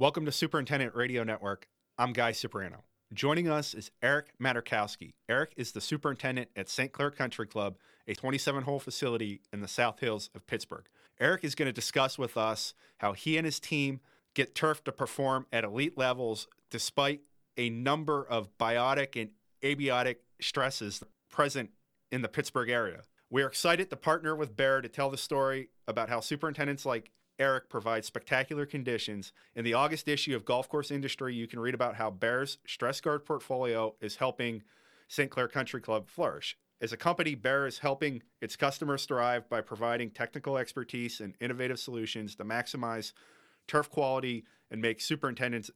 Welcome to Superintendent Radio Network. I'm Guy Cipriano. Joining us is Eric Materkowski. Eric is the superintendent at St. Clair Country Club, a 27 hole facility in the South Hills of Pittsburgh. Eric is going to discuss with us how he and his team get turf to perform at elite levels despite a number of biotic and abiotic stresses present in the Pittsburgh area. We are excited to partner with Bayer to tell the story about how superintendents like Eric provides spectacular conditions. In the August issue of Golf Course Industry, you can read about how Bayer's Stress Guard portfolio is helping St. Clair Country Club flourish. As a company, Bear is helping its customers thrive by providing technical expertise and innovative solutions to maximize turf quality and make superintendents'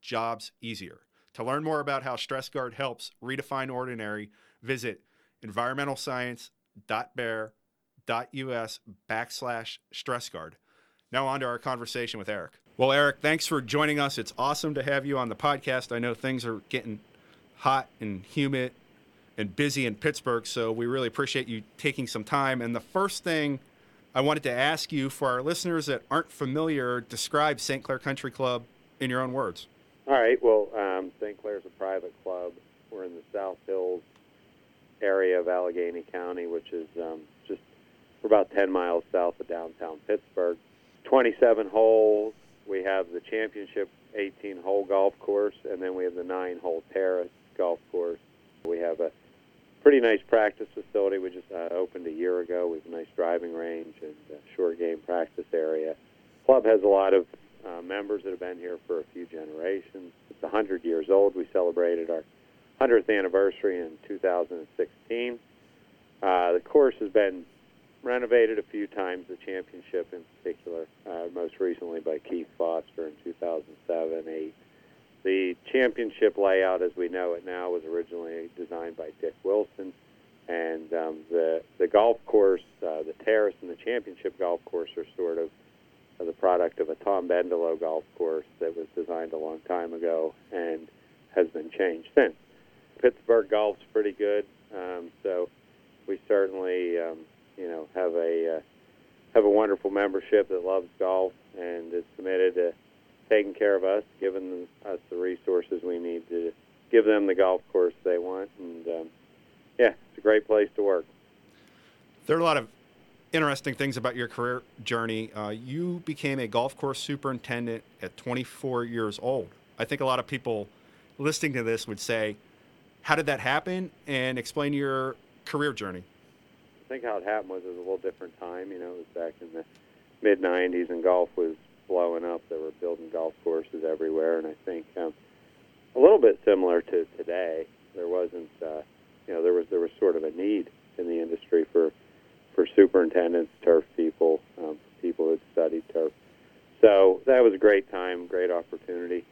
jobs easier. To learn more about how Stress Guard helps redefine ordinary, visit environmentalscience.bayer.us backslash stressguard. Now, on to our conversation with Eric. Well, Eric, thanks for joining us. It's awesome to have you on the podcast. I know things are getting hot and humid and busy in Pittsburgh, so we really appreciate you taking some time. And the first thing I wanted to ask you for our listeners that aren't familiar, describe St. Clair Country Club in your own words. All right. Well, um, St. is a private club. We're in the South Hills area of Allegheny County, which is um, just we're about 10 miles south of downtown Pittsburgh. 27 holes. We have the championship 18 hole golf course, and then we have the nine hole terrace golf course. We have a pretty nice practice facility. We just uh, opened a year ago. We have a nice driving range and a short game practice area. Club has a lot of uh, members that have been here for a few generations. It's 100 years old. We celebrated our 100th anniversary in 2016. Uh, the course has been renovated a few times, the championship in particular, uh, most recently by Keith Foster in 2007 8. The championship layout, as we know it now, was originally designed by Dick Wilson, and um, the the golf course, uh, the terrace, and the championship golf course are sort of the product of a Tom Bendelow golf course that was designed a long time ago and has been changed since. Pittsburgh golf's pretty good, um, so we certainly um, you know have a uh, have a wonderful membership that loves golf and is committed to taking care of us, giving us the resources we need to give them the golf course they want. And um, yeah, it's a great place to work. There are a lot of interesting things about your career journey. Uh, you became a golf course superintendent at 24 years old. I think a lot of people listening to this would say, How did that happen? And explain your career journey. I think how it happened was it was a little different time. You know, it was back in the mid 90s and golf was blowing up. They were building golf courses everywhere, and I think um, a little bit similar to today. There wasn't, uh, you know, there was there was sort of a need in the industry for for superintendents, turf people, um, people who studied turf. So that was a great time, great opportunity.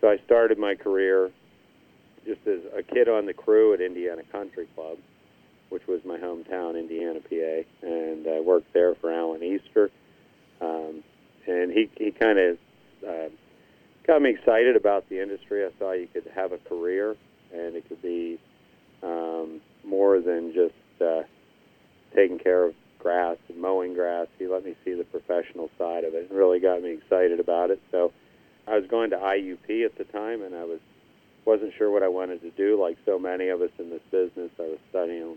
So I started my career just as a kid on the crew at Indiana Country Club which was my hometown, Indiana, PA, and I worked there for Alan Easter. Um, and he he kind of uh, got me excited about the industry. I saw you could have a career, and it could be um, more than just uh, taking care of grass and mowing grass. He let me see the professional side of it, and really got me excited about it. So I was going to IUP at the time, and I was wasn't sure what I wanted to do. Like so many of us in this business, I was studying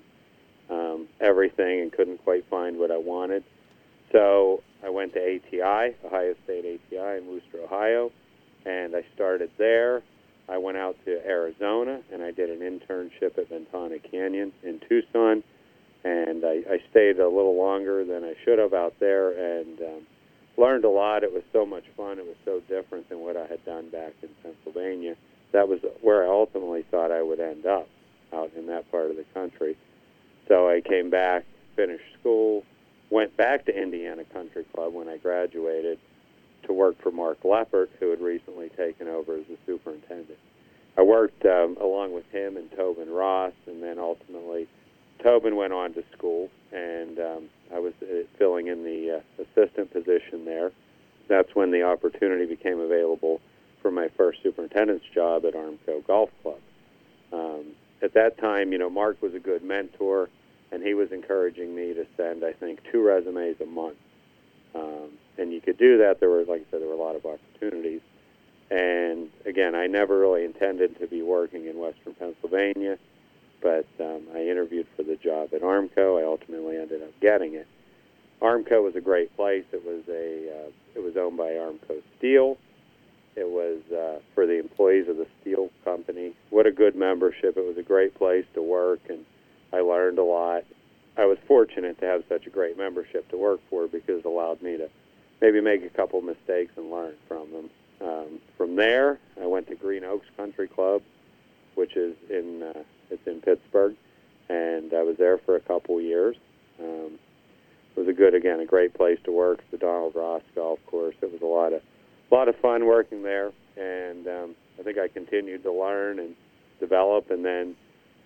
um, everything and couldn't quite find what I wanted. So I went to ATI, Ohio State ATI in Wooster, Ohio, and I started there. I went out to Arizona and I did an internship at Ventana Canyon in Tucson, and I, I stayed a little longer than I should have out there and um, learned a lot. It was so much fun. It was so different than what I had done back in Pennsylvania. That was where I ultimately thought I would end up out that part of the country. So I came back, finished school, went back to Indiana Country Club when I graduated to work for Mark Leppert, who had recently taken over as the superintendent. I worked um, along with him and Tobin Ross, and then ultimately Tobin went on to school, and um, I was uh, filling in the uh, assistant position there. That's when the opportunity became available for my first superintendent's job at Armco Golf Club. Um, at that time, you know, Mark was a good mentor and he was encouraging me to send, I think, two resumes a month. Um, and you could do that. There were, like I said, there were a lot of opportunities. And again, I never really intended to be working in Western Pennsylvania, but um, I interviewed for the job at Armco. I ultimately ended up getting it. Armco was a great place. It was a uh, it was owned by Armco Steel. It was uh, for the employees of the steel. What a good membership! It was a great place to work, and I learned a lot. I was fortunate to have such a great membership to work for because it allowed me to maybe make a couple mistakes and learn from them. Um, from there, I went to Green Oaks Country Club, which is in uh, it's in Pittsburgh, and I was there for a couple years. Um, it was a good, again, a great place to work. The Donald Ross Golf Course. It was a lot of, a lot of fun working there, and um, I think I continued to learn and develop. And then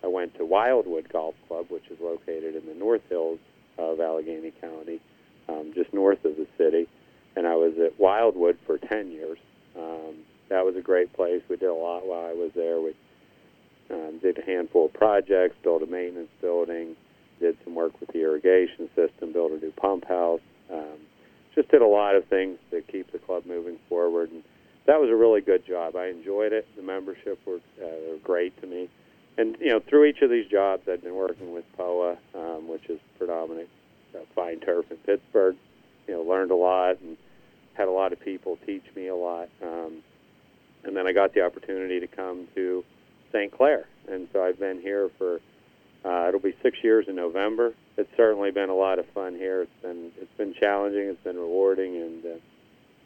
I went to Wildwood Golf Club, which is located in the North Hills of Allegheny County, um, just north of the city. And I was at Wildwood for 10 years. Um, that was a great place. We did a lot while I was there. We um, did a handful of projects, built a maintenance building, did some work with the irrigation system, built a new pump house. Um, just did a lot of things to keep the club moving forward, and that was a really good job. I enjoyed it. The membership were, uh, great to me, and you know through each of these jobs, I've been working with POA, um, which is predominant uh, fine turf in Pittsburgh. You know, learned a lot and had a lot of people teach me a lot. Um, and then I got the opportunity to come to St. Clair, and so I've been here for uh, it'll be six years in November. It's certainly been a lot of fun here. It's been it's been challenging. It's been rewarding, and uh,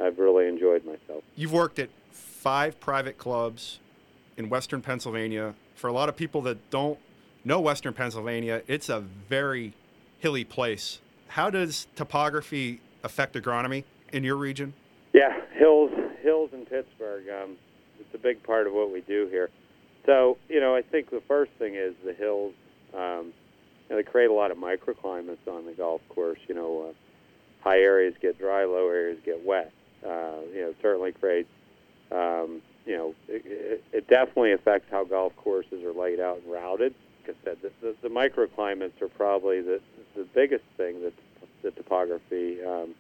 I've really enjoyed myself. You've worked at five private clubs in Western Pennsylvania. For a lot of people that don't know Western Pennsylvania, it's a very hilly place. How does topography affect agronomy in your region? Yeah, hills, hills in Pittsburgh. Um, it's a big part of what we do here. So, you know, I think the first thing is the hills um, you know, they create a lot of microclimates on the golf course. You know, uh, high areas get dry, low areas get wet. Uh, you know, certainly creates. Um, you know, it, it, it definitely affects how golf courses are laid out and routed. Like I said, the, the, the microclimates are probably the the biggest thing that the topography um,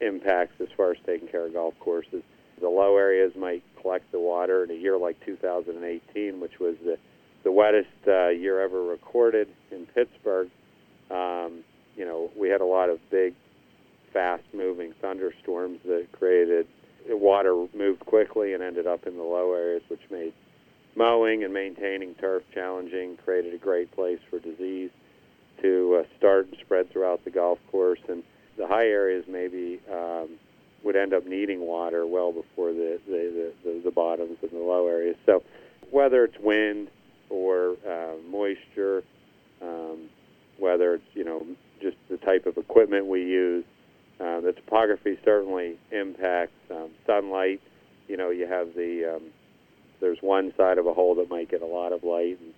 impacts as far as taking care of golf courses. The low areas might collect the water in a year like 2018, which was the the wettest uh, year ever recorded in Pittsburgh. Um, you know, we had a lot of big, fast-moving thunderstorms that created water moved quickly and ended up in the low areas, which made mowing and maintaining turf challenging. Created a great place for disease to uh, start and spread throughout the golf course, and the high areas maybe um, would end up needing water well before the the, the, the, the bottoms and the low areas. So whether it's wind, or uh, moisture, um, whether it's you know just the type of equipment we use. Topography certainly impacts um, sunlight. You know, you have the um, there's one side of a hole that might get a lot of light, and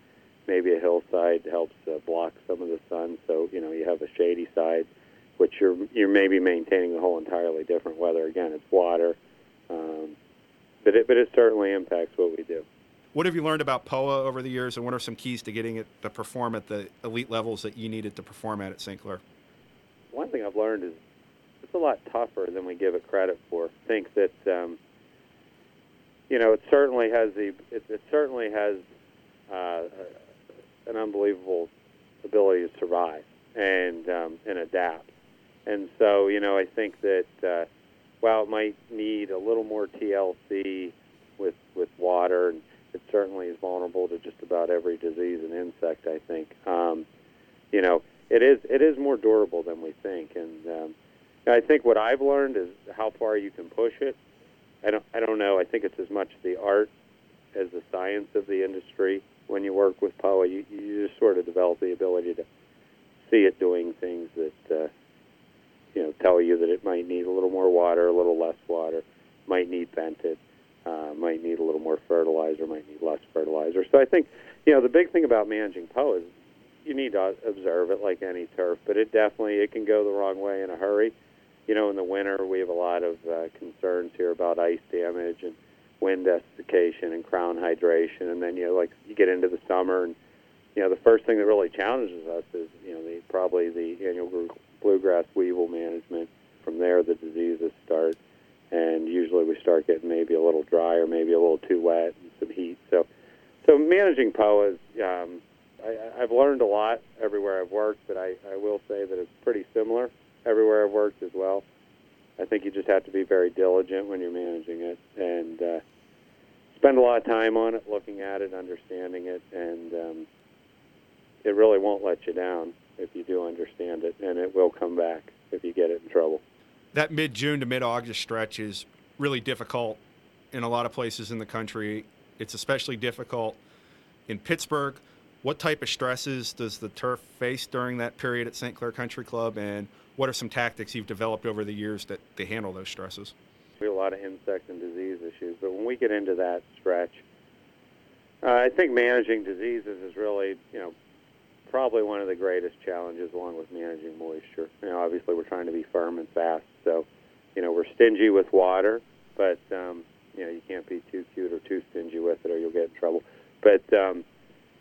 maybe a hillside helps uh, block some of the sun. So you know, you have a shady side, which you're you're maybe maintaining the hole entirely different. Whether again it's water, um, but it but it certainly impacts what we do. What have you learned about POA over the years, and what are some keys to getting it to perform at the elite levels that you needed to perform at at St. Clair? One thing I've learned is it's a lot tougher than we give it credit for. I think that um, you know it certainly has the it, it certainly has uh, an unbelievable ability to survive and um, and adapt. And so you know I think that uh, while it might need a little more TLC with with water and it certainly is vulnerable to just about every disease and insect. I think, um, you know, it is it is more durable than we think, and um, I think what I've learned is how far you can push it. I don't I don't know. I think it's as much the art as the science of the industry. When you work with POA, you, you just sort of develop the ability to see it doing things that uh, you know tell you that it might need a little more water, a little less water, might need vented uh, might need a little more fertilizer, might need less fertilizer. So I think, you know, the big thing about managing POA is you need to observe it like any turf, but it definitely it can go the wrong way in a hurry. You know, in the winter we have a lot of uh, concerns here about ice damage and wind desiccation and crown hydration, and then you know, like you get into the summer and you know, the first thing that really challenges us is, you know, the, probably the annual bluegrass weevil management. From there, the diseases start and usually we start getting maybe a little dry or maybe a little too wet and some heat. So, so managing POAs, um, I, I've learned a lot everywhere I've worked, but I, I will say that it's pretty similar everywhere I've worked as well. I think you just have to be very diligent when you're managing it and uh, spend a lot of time on it, looking at it, understanding it, and um, it really won't let you down if you do understand it, and it will come back if you get it in trouble. That mid June to mid August stretch is really difficult in a lot of places in the country. It's especially difficult in Pittsburgh. What type of stresses does the turf face during that period at St. Clair Country Club, and what are some tactics you've developed over the years that they handle those stresses? We have a lot of insect and disease issues, but when we get into that stretch, uh, I think managing diseases is really, you know, probably one of the greatest challenges along with managing moisture. You know, obviously we're trying to be firm and fast, so you know we're stingy with water, but um, you know you can't be too cute or too stingy with it, or you'll get in trouble. But um,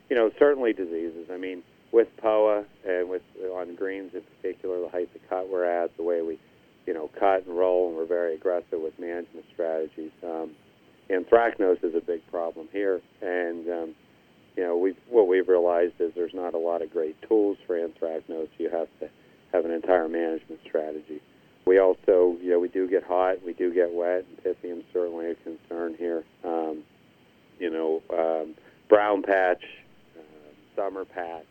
you know certainly diseases. I mean, with POA and with on greens in particular, the height of cut we're at, the way we you know cut and roll, and we're very aggressive with management strategies. Um, anthracnose is a big problem here, and um, you know, we what we've realized is there's not a lot of great tools for anthracnose. You have to have an entire management strategy. We also, you know, we do get hot, we do get wet, and Pythium's certainly a concern here. Um, you know, um, brown patch, summer patch,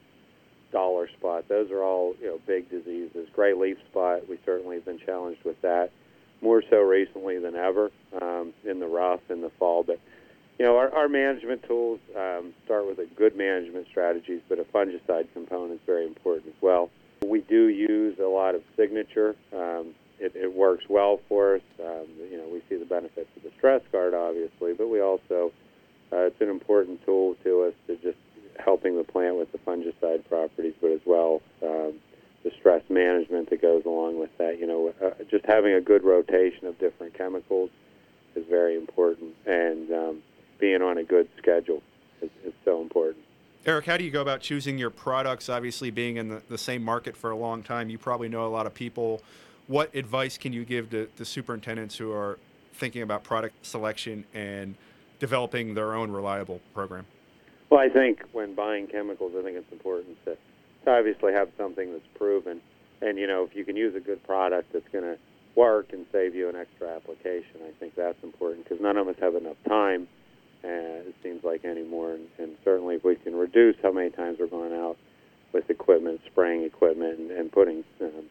dollar spot, those are all, you know, big diseases. Gray leaf spot, we certainly have been challenged with that, more so recently than ever um, in the rough in the fall. But you know, our, our management tools um, start with a good management strategies, but a fungicide component is very important as well. We do use a lot of signature. Um, it, it works well for us. Um, you know, we see the benefits of the stress guard, obviously, but we also uh, it's an important tool to us to just helping the plant with the fungicide properties, but as well um, the stress management that goes along with that. You know, uh, just having a good rotation of different chemicals is very important, and um, being on a good schedule is, is so important. Eric, how do you go about choosing your products? Obviously, being in the, the same market for a long time, you probably know a lot of people. What advice can you give to, to superintendents who are thinking about product selection and developing their own reliable program? Well, I think when buying chemicals, I think it's important to, to obviously have something that's proven. And, you know, if you can use a good product that's going to work and save you an extra application, I think that's important because none of us have enough time uh, it seems like anymore. And, and certainly, if we can reduce how many times we're going out with equipment, spraying equipment, and, and putting um,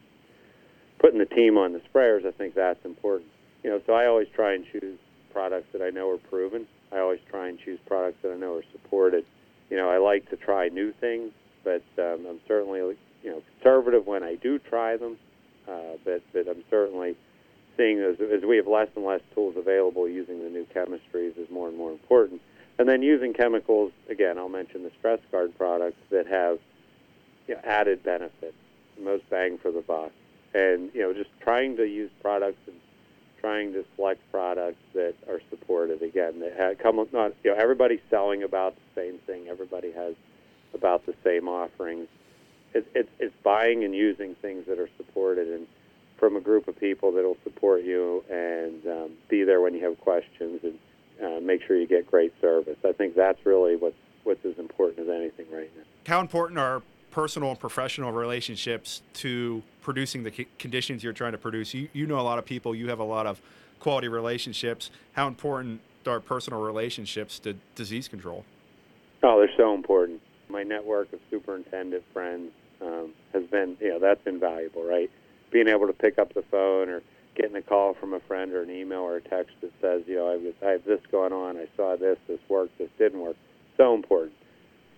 putting the team on the sprayers, I think that's important. You know, so I always try and choose products that I know are proven. I always try and choose products that I know are supported. You know, I like to try new things, but um, I'm certainly you know conservative when I do try them. Uh, but but I'm certainly seeing as, as we have less and less tools available, using the new chemistries is more and more important. And then using chemicals, again, I'll mention the stress guard products that have you know, added benefits, most bang for the buck. And, you know, just trying to use products and trying to select products that are supported. Again, that have come not, you know, everybody's selling about the same thing. Everybody has about the same offerings. It's, it's, it's buying and using things that are supported and from a group of people that'll support you and um, be there when you have questions and uh, make sure you get great service. I think that's really what's what's as important as anything right now. How important are personal and professional relationships to producing the conditions you're trying to produce? You, you know a lot of people. You have a lot of quality relationships. How important are personal relationships to disease control? Oh, they're so important. My network of superintendent friends um, has been, you know, that's invaluable, right? being able to pick up the phone or getting a call from a friend or an email or a text that says, you know, I, I have this going on, I saw this, this worked, this didn't work. So important.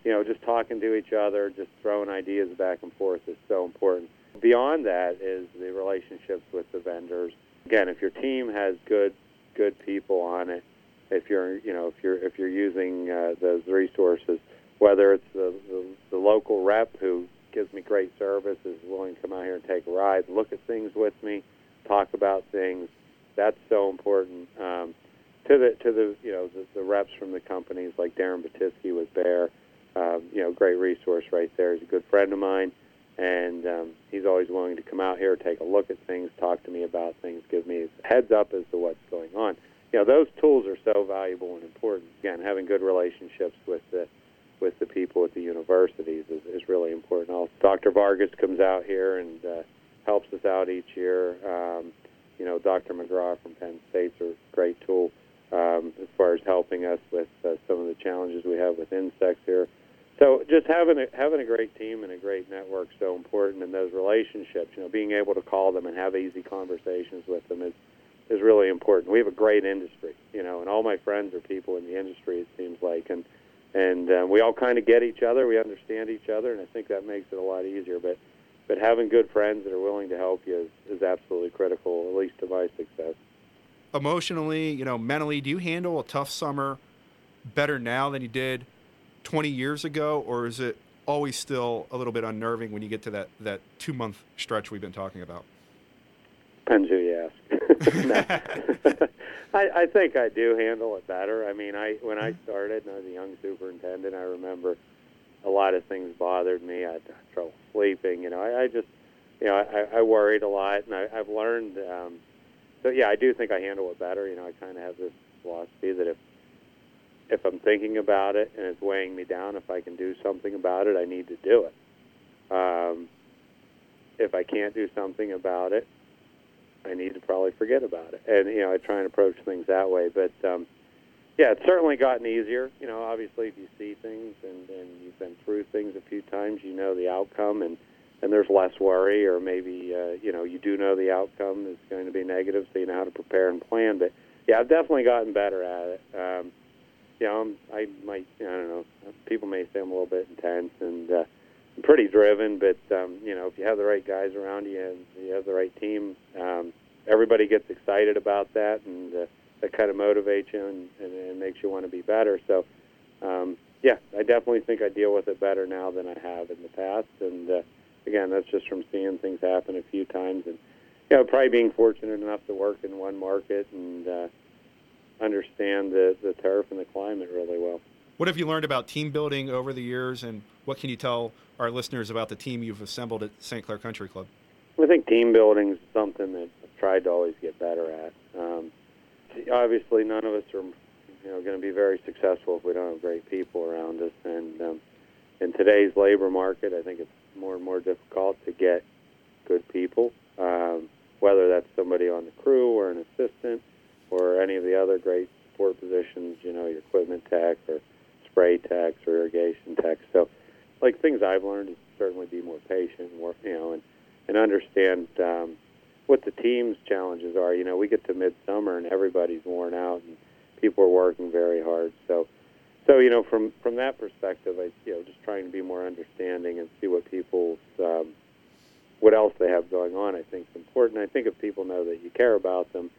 You know, just talking to each other, just throwing ideas back and forth is so important. Beyond that is the relationships with the vendors. Again, if your team has good good people on it, if you're you know if you're if you're using uh, those resources, whether it's the, the the local rep who gives me great service, is willing to come out here and take a ride, look at things with me, talk about things. That's so important. Um, to the to the you know the, the reps from the companies like Darren Batisky with Bayer, um, you know, great resource right there. He's a good friend of mine, and um, he's always willing to come out here, take a look at things, talk to me about things, give me heads up as to what's going on. You know, those tools are so valuable and important. Again, having good relationships with the with the people at the universities is, is really important. Also, Dr. Vargas comes out here and uh, helps us out each year. Um, you know, Dr. McGraw from Penn State's a great tool um, as far as helping us with uh, some of the challenges we have with insects here. So just having a having a great team and a great network so important, and those relationships, you know, being able to call them and have easy conversations with them is is really important. We have a great industry, you know, and all my friends are people in the industry. It seems like, and and uh, we all kind of get each other, we understand each other, and I think that makes it a lot easier. But but having good friends that are willing to help you is, is absolutely critical, at least to my success. Emotionally, you know, mentally, do you handle a tough summer better now than you did 20 years ago, or is it always still a little bit unnerving when you get to that, that two month stretch we've been talking about? Depends who you ask. I, I think I do handle it better. I mean, I when I started and I was a young superintendent, I remember a lot of things bothered me. I had trouble sleeping. You know, I, I just, you know, I, I worried a lot, and I, I've learned. Um, so yeah, I do think I handle it better. You know, I kind of have this philosophy that if if I'm thinking about it and it's weighing me down, if I can do something about it, I need to do it. Um, if I can't do something about it, I need to probably forget about it. And you know, I try and approach things that way. But um, yeah, it's certainly gotten easier. You know, obviously, if you see things and, and you've been through things a few times, you know the outcome, and and there's less worry, or maybe uh, you know you do know the outcome is going to be negative, so you know how to prepare and plan. But yeah, I've definitely gotten better at it. Um, you know, I'm, I might, I don't know, people may say I'm a little bit intense and uh, I'm pretty driven, but um, you know, if you have the right guys around you and you have the right team, um, everybody gets excited about that, and uh, that kind of motivates you and, and, and makes you want to be better. So, um, yeah, I definitely think I deal with it better now than I have in the past, and uh, again, that's just from seeing things happen a few times and you know, probably being fortunate enough to work in one market and uh, understand the, the turf and the climate really well. What have you learned about team building over the years, and what can you tell our listeners about the team you've assembled at St. Clair Country Club? I think team building is something that I've tried to always get better at. Um, obviously, none of us are, you know, going to be very successful if we don't have great people around us. And um, in today's labor market, I think it's more and more difficult to get good people, um, whether that's somebody on the crew or an assistant or any of the other great support positions, you know, your equipment tech or spray techs or irrigation techs. So, like things I've learned is certainly be more patient, more you know, and and understand um, what the team's challenges are. You know, we get to midsummer and everybody's worn out and people are working very hard. So, so you know, from from that perspective, I you know just trying to be more understanding and see what people's um, what else they have going on. I think is important. I think if people know that you care about them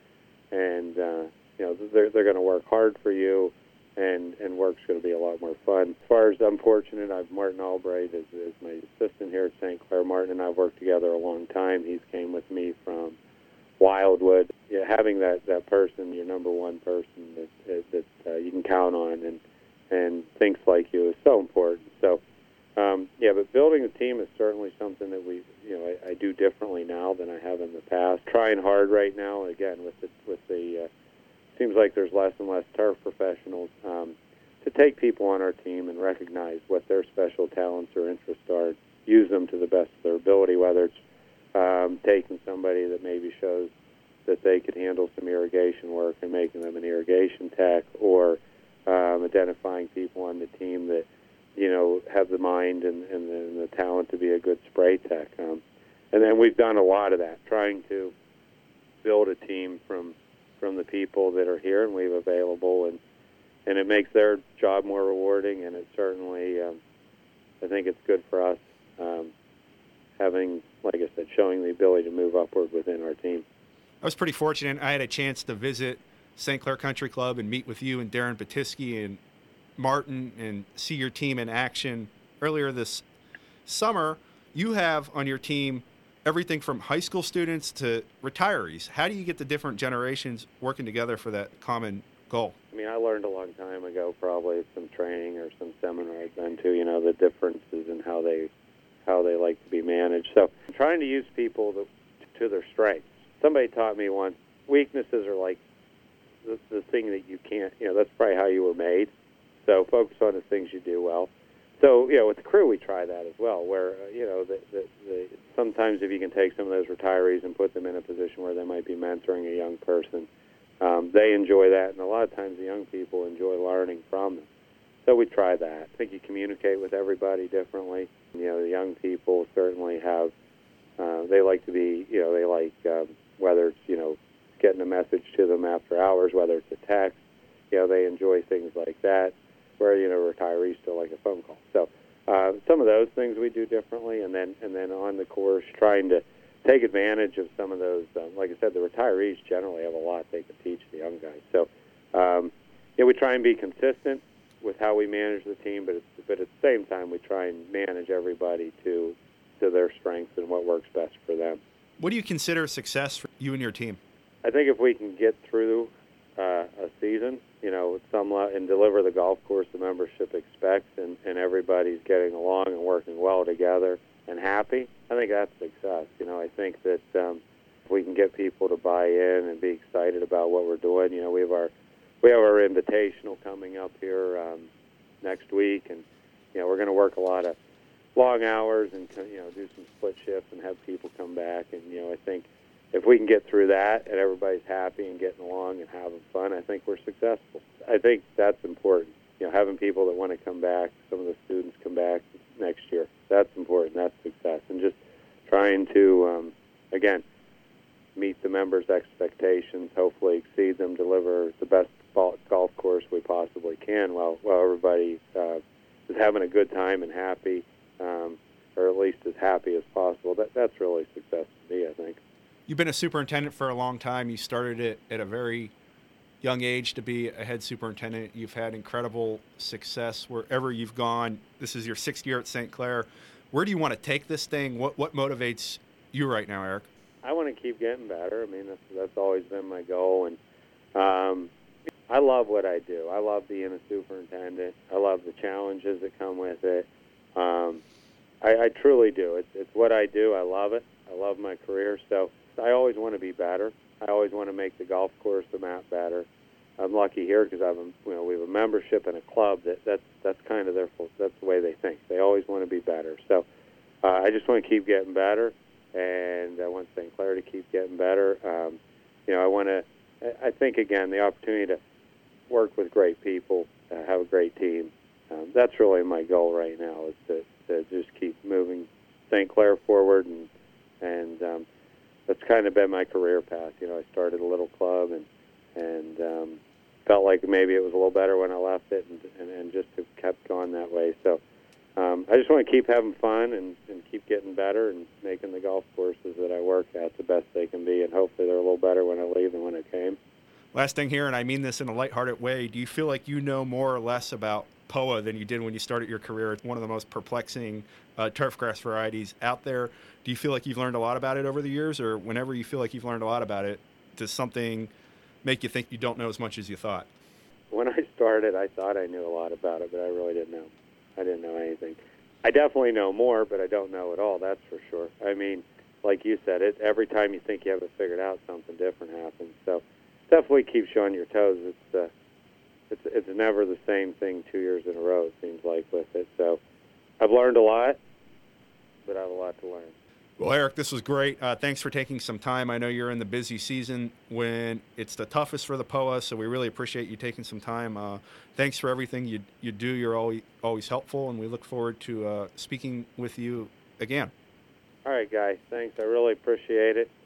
and uh, you know they're they're going to work hard for you, and and work's going to be a lot more fun. As far as I'm fortunate, I've Martin Albright is, is my assistant here at St. Clair. Martin and I've worked together a long time. He's came with me from Wildwood. Yeah, having that that person, your number one person that that uh, you can count on and and thinks like you is so important. So. Um, yeah, but building a team is certainly something that we, you know, I, I do differently now than I have in the past. Trying hard right now, again with the with the, uh, seems like there's less and less turf professionals um, to take people on our team and recognize what their special talents or interests are, use them to the best of their ability. Whether it's um, taking somebody that maybe shows that they could handle some irrigation work and making them an irrigation tech, or um, identifying people on the team that you know, have the mind and, and, the, and the talent to be a good spray tech. Um, and then we've done a lot of that, trying to build a team from from the people that are here and we've available, and and it makes their job more rewarding, and it certainly, um, I think it's good for us um, having, like I said, showing the ability to move upward within our team. I was pretty fortunate. I had a chance to visit St. Clair Country Club and meet with you and Darren Batisky and Martin and see your team in action earlier this summer. You have on your team everything from high school students to retirees. How do you get the different generations working together for that common goal? I mean, I learned a long time ago, probably some training or some seminar I've been to. You know, the differences in how they how they like to be managed. So I'm trying to use people to, to their strengths. Somebody taught me once weaknesses are like the, the thing that you can't, you know, that's probably how you were made. So focus on the things you do well. So, you know, with the crew, we try that as well, where, uh, you know, the, the, the, sometimes if you can take some of those retirees and put them in a position where they might be mentoring a young person, um, they enjoy that, and a lot of times the young people enjoy learning from them. So we try that. I think you communicate with everybody differently. You know, the young people certainly have, uh, they like to be, you know, they like, um, whether it's, you know, getting a message to them after hours, whether it's a text, you know, they enjoy things like that where you know retirees still like a phone call. So uh, some of those things we do differently, and then and then on the course trying to take advantage of some of those. Um, like I said, the retirees generally have a lot they can teach the young guys. So um, yeah, we try and be consistent with how we manage the team, but it's, but at the same time we try and manage everybody to to their strengths and what works best for them. What do you consider success for you and your team? I think if we can get through uh, a season, you know, some and deliver the golf course the membership expects, and, and everybody's getting along and working well together and happy. I think that's success. You know, I think that um, if we can get people to buy in and be excited about what we're doing, you know, we have our we have our invitational coming up here um, next week, and you know, we're going to work a lot of long hours and you know do some split shifts and have people come back, and you know, I think if we can get through that and everybody's happy and getting along and having fun, I think we're successful. I think that's important. You know, having people that want to come back, some of the students come back next year. That's important. That's success. And just trying to, um, again, meet the members' expectations, hopefully exceed them, deliver the best golf course we possibly can while, while everybody uh, is having a good time and happy, um, or at least as happy as possible. That, that's really success to me, I think you've been a superintendent for a long time. You started it at a very young age to be a head superintendent. You've had incredible success wherever you've gone. This is your sixth year at St. Clair. Where do you want to take this thing? What what motivates you right now, Eric? I want to keep getting better. I mean, that's, that's always been my goal, and um, I love what I do. I love being a superintendent. I love the challenges that come with it. Um, I, I truly do. It's, it's what I do. I love it. I love my career. So I always want to be better. I always want to make the golf course, the map better. I'm lucky here because I'm, you know, we have a membership and a club that that's that's kind of their that's the way they think. They always want to be better. So uh, I just want to keep getting better, and I want St. Clair to keep getting better. Um, you know, I want to. I think again the opportunity to work with great people, uh, have a great team. Um, that's really my goal right now is to, to just keep moving St. Clair forward and and um, that's kind of been my career path. You know, I started a little club and and um, felt like maybe it was a little better when I left it, and and, and just have kept going that way. So um, I just want to keep having fun and, and keep getting better and making the golf courses that I work at the best they can be, and hopefully they're a little better when I leave than when I came. Last thing here, and I mean this in a lighthearted way. Do you feel like you know more or less about POA than you did when you started your career. It's one of the most perplexing uh, turf grass varieties out there. Do you feel like you've learned a lot about it over the years, or whenever you feel like you've learned a lot about it, does something make you think you don't know as much as you thought? When I started, I thought I knew a lot about it, but I really didn't know. I didn't know anything. I definitely know more, but I don't know at all. That's for sure. I mean, like you said, it every time you think you have it figured out, something different happens. So definitely keep you on your toes. It's uh, it's it's never the same thing two years in a row. It seems like with it. So I've learned a lot, but I have a lot to learn. Well, Eric, this was great. Uh, thanks for taking some time. I know you're in the busy season when it's the toughest for the POA, so we really appreciate you taking some time. Uh, thanks for everything you you do. You're always always helpful, and we look forward to uh, speaking with you again. All right, guys. Thanks. I really appreciate it.